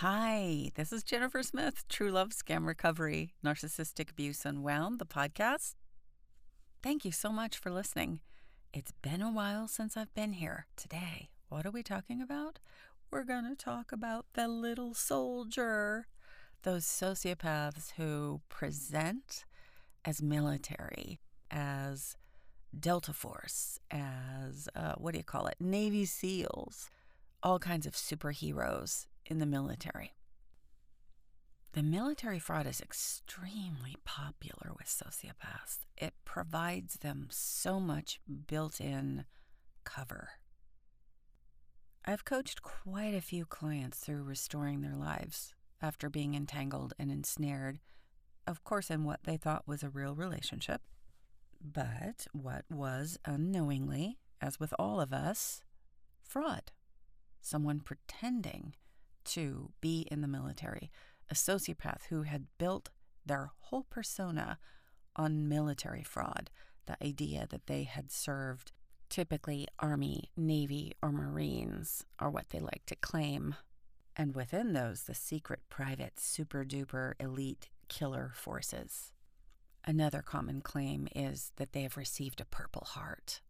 Hi, this is Jennifer Smith, True Love Scam Recovery, Narcissistic Abuse Unwound, the podcast. Thank you so much for listening. It's been a while since I've been here. Today, what are we talking about? We're going to talk about the little soldier, those sociopaths who present as military, as Delta Force, as uh, what do you call it? Navy SEALs, all kinds of superheroes in the military. The military fraud is extremely popular with sociopaths. It provides them so much built in cover. I've coached quite a few clients through restoring their lives after being entangled and ensnared, of course, in what they thought was a real relationship, but what was unknowingly, as with all of us, fraud. Someone pretending to be in the military, a sociopath who had built their whole persona on military fraud, the idea that they had served typically Army, Navy, or Marines are what they like to claim. And within those, the secret, private, super duper elite killer forces. Another common claim is that they have received a Purple Heart.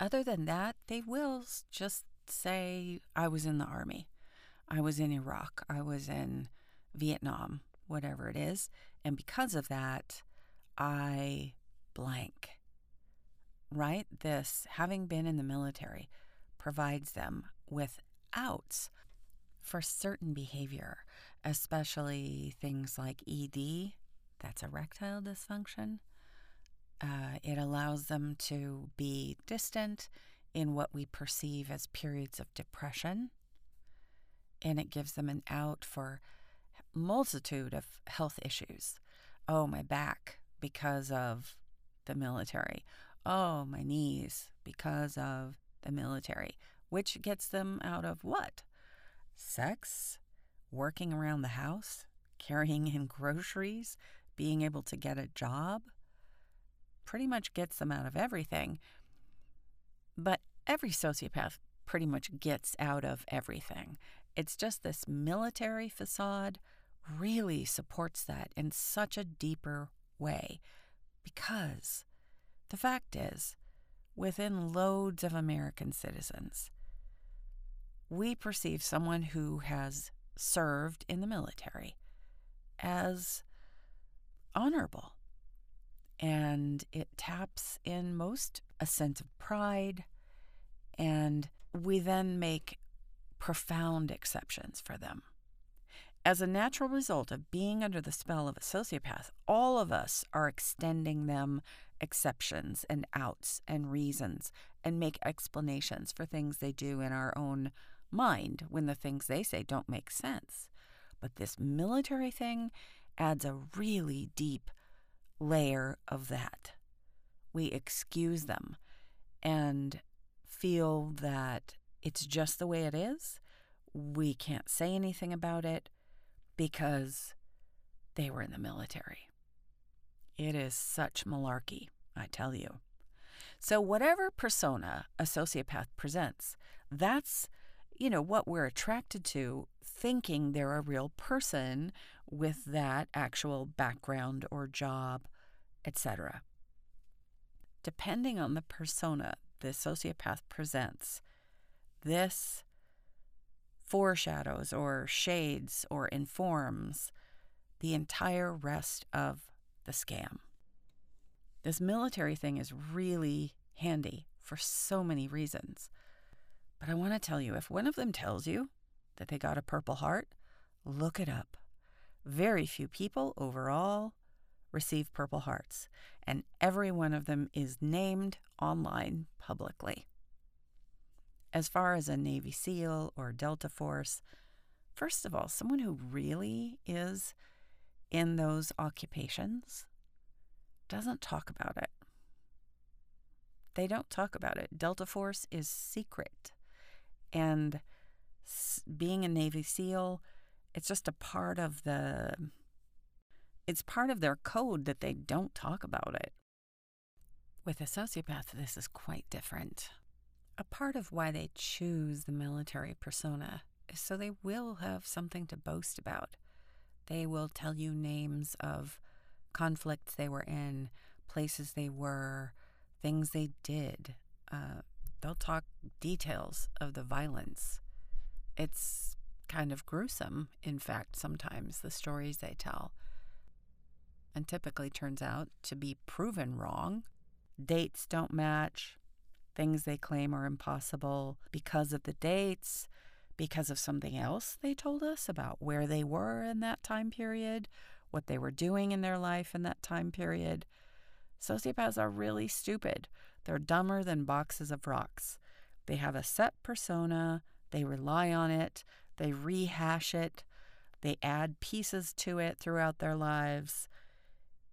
Other than that, they will just say, I was in the Army. I was in Iraq, I was in Vietnam, whatever it is. And because of that, I blank. Right? This, having been in the military, provides them with outs for certain behavior, especially things like ED, that's erectile dysfunction. Uh, it allows them to be distant in what we perceive as periods of depression and it gives them an out for multitude of health issues. Oh, my back because of the military. Oh, my knees because of the military, which gets them out of what? Sex, working around the house, carrying in groceries, being able to get a job. Pretty much gets them out of everything. But every sociopath pretty much gets out of everything. It's just this military facade really supports that in such a deeper way because the fact is, within loads of American citizens, we perceive someone who has served in the military as honorable. And it taps in most a sense of pride. And we then make profound exceptions for them. As a natural result of being under the spell of a sociopath, all of us are extending them exceptions and outs and reasons and make explanations for things they do in our own mind when the things they say don't make sense. But this military thing adds a really deep layer of that. We excuse them and feel that it's just the way it is. We can't say anything about it because they were in the military. It is such malarkey, I tell you. So, whatever persona a sociopath presents, that's, you know, what we're attracted to, thinking they're a real person with that actual background or job, etc. Depending on the persona the sociopath presents, this foreshadows or shades or informs the entire rest of the scam. This military thing is really handy for so many reasons. But I want to tell you if one of them tells you that they got a Purple Heart, look it up. Very few people overall receive Purple Hearts, and every one of them is named online publicly. As far as a Navy SEAL or Delta Force, first of all, someone who really is in those occupations doesn't talk about it. They don't talk about it. Delta Force is secret. And being a Navy SEAL, it's just a part of the it's part of their code that they don't talk about it. With a sociopath, this is quite different. A part of why they choose the military persona is so they will have something to boast about. They will tell you names of conflicts they were in, places they were, things they did. Uh, they'll talk details of the violence. It's kind of gruesome, in fact, sometimes, the stories they tell. And typically turns out to be proven wrong. Dates don't match. Things they claim are impossible because of the dates, because of something else they told us about where they were in that time period, what they were doing in their life in that time period. Sociopaths are really stupid. They're dumber than boxes of rocks. They have a set persona, they rely on it, they rehash it, they add pieces to it throughout their lives,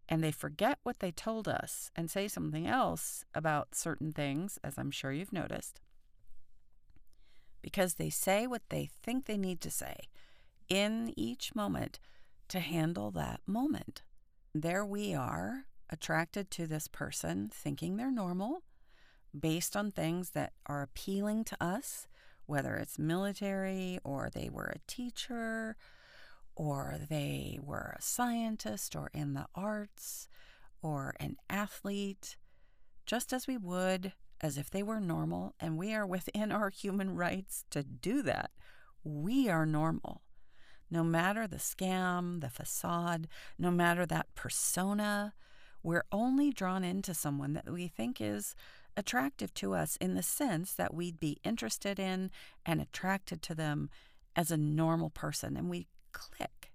and they forget what they told us and say something else about certain things, as I'm sure you've noticed, because they say what they think they need to say in each moment to handle that moment. There we are, attracted to this person, thinking they're normal, based on things that are appealing to us, whether it's military or they were a teacher or they were a scientist or in the arts or an athlete, just as we would as if they were normal, and we are within our human rights to do that. We are normal no matter the scam, the facade, no matter that persona, we're only drawn into someone that we think is attractive to us in the sense that we'd be interested in and attracted to them as a normal person. And we click,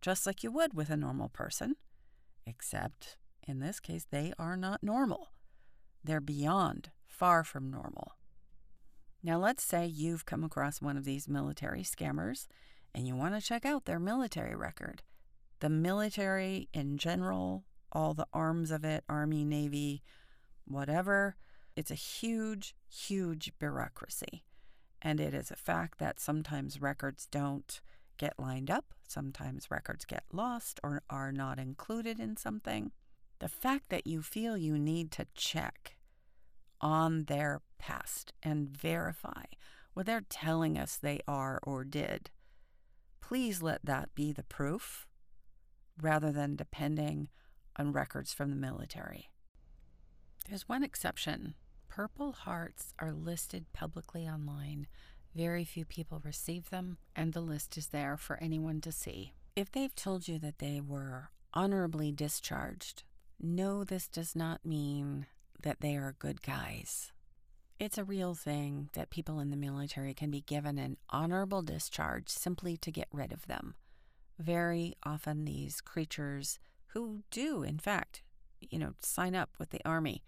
just like you would with a normal person, except in this case, they are not normal. They're beyond, far from normal. Now, let's say you've come across one of these military scammers and you want to check out their military record. The military in general, all the arms of it, Army, Navy, whatever, it's a huge, huge bureaucracy. And it is a fact that sometimes records don't get lined up, sometimes records get lost or are not included in something. The fact that you feel you need to check on their past and verify what they're telling us they are or did please let that be the proof rather than depending on records from the military. There's one exception Purple Hearts are listed publicly online. Very few people receive them, and the list is there for anyone to see. If they've told you that they were honorably discharged, no, this does not mean that they are good guys. It's a real thing that people in the military can be given an honorable discharge simply to get rid of them. Very often, these creatures who do, in fact, you know, sign up with the army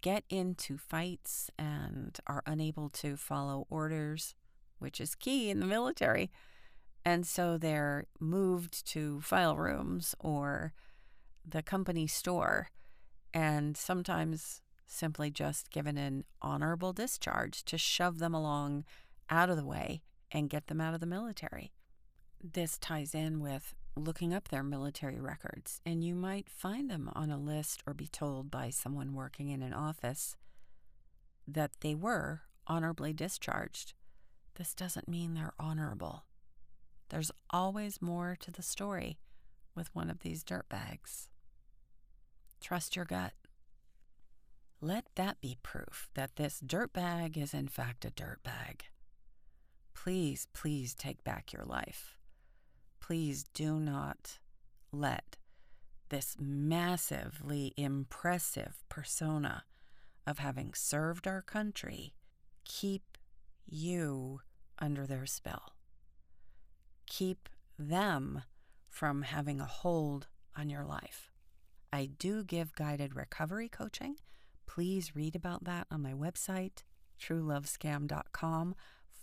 get into fights and are unable to follow orders, which is key in the military. And so they're moved to file rooms or the company store. And sometimes simply just given an honorable discharge to shove them along out of the way and get them out of the military. This ties in with looking up their military records, and you might find them on a list or be told by someone working in an office that they were honorably discharged. This doesn't mean they're honorable. There's always more to the story with one of these dirtbags. Trust your gut. Let that be proof that this dirtbag is in fact a dirtbag. Please, please take back your life. Please do not let this massively impressive persona of having served our country keep you under their spell. Keep them from having a hold on your life. I do give guided recovery coaching please read about that on my website, truelovescam.com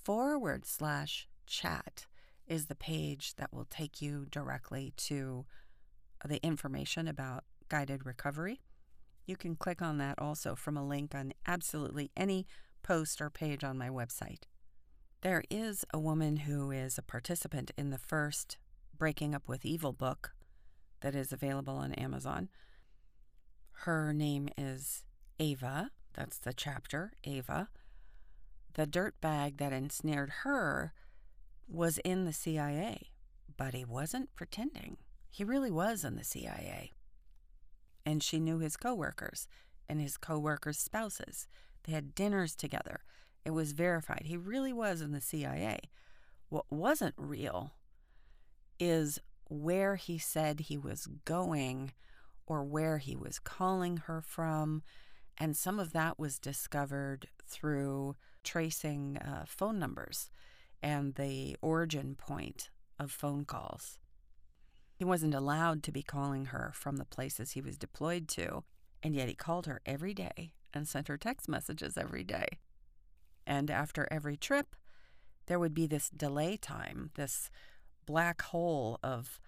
forward slash chat is the page that will take you directly to the information about guided recovery. You can click on that also from a link on absolutely any post or page on my website. There is a woman who is a participant in the first Breaking Up with Evil book that is available on Amazon. Her name is Ava, that's the chapter, Ava. The dirt bag that ensnared her was in the CIA, but he wasn't pretending. He really was in the CIA. And she knew his coworkers and his coworkers' spouses. They had dinners together. It was verified. He really was in the CIA. What wasn't real is where he said he was going or where he was calling her from. And some of that was discovered through tracing uh, phone numbers and the origin point of phone calls. He wasn't allowed to be calling her from the places he was deployed to, and yet he called her every day and sent her text messages every day. And after every trip, there would be this delay time, this black hole of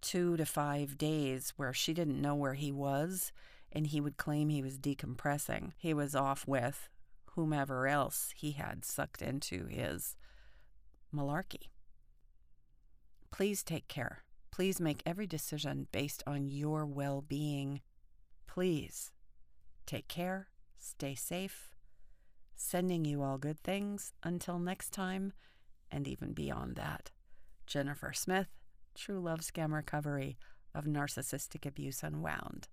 two to five days where she didn't know where he was, and he would claim he was decompressing. He was off with whomever else he had sucked into his malarkey. Please take care. Please make every decision based on your well being. Please take care, stay safe. Sending you all good things until next time, and even beyond that. Jennifer Smith, True Love Scam Recovery of Narcissistic Abuse Unwound.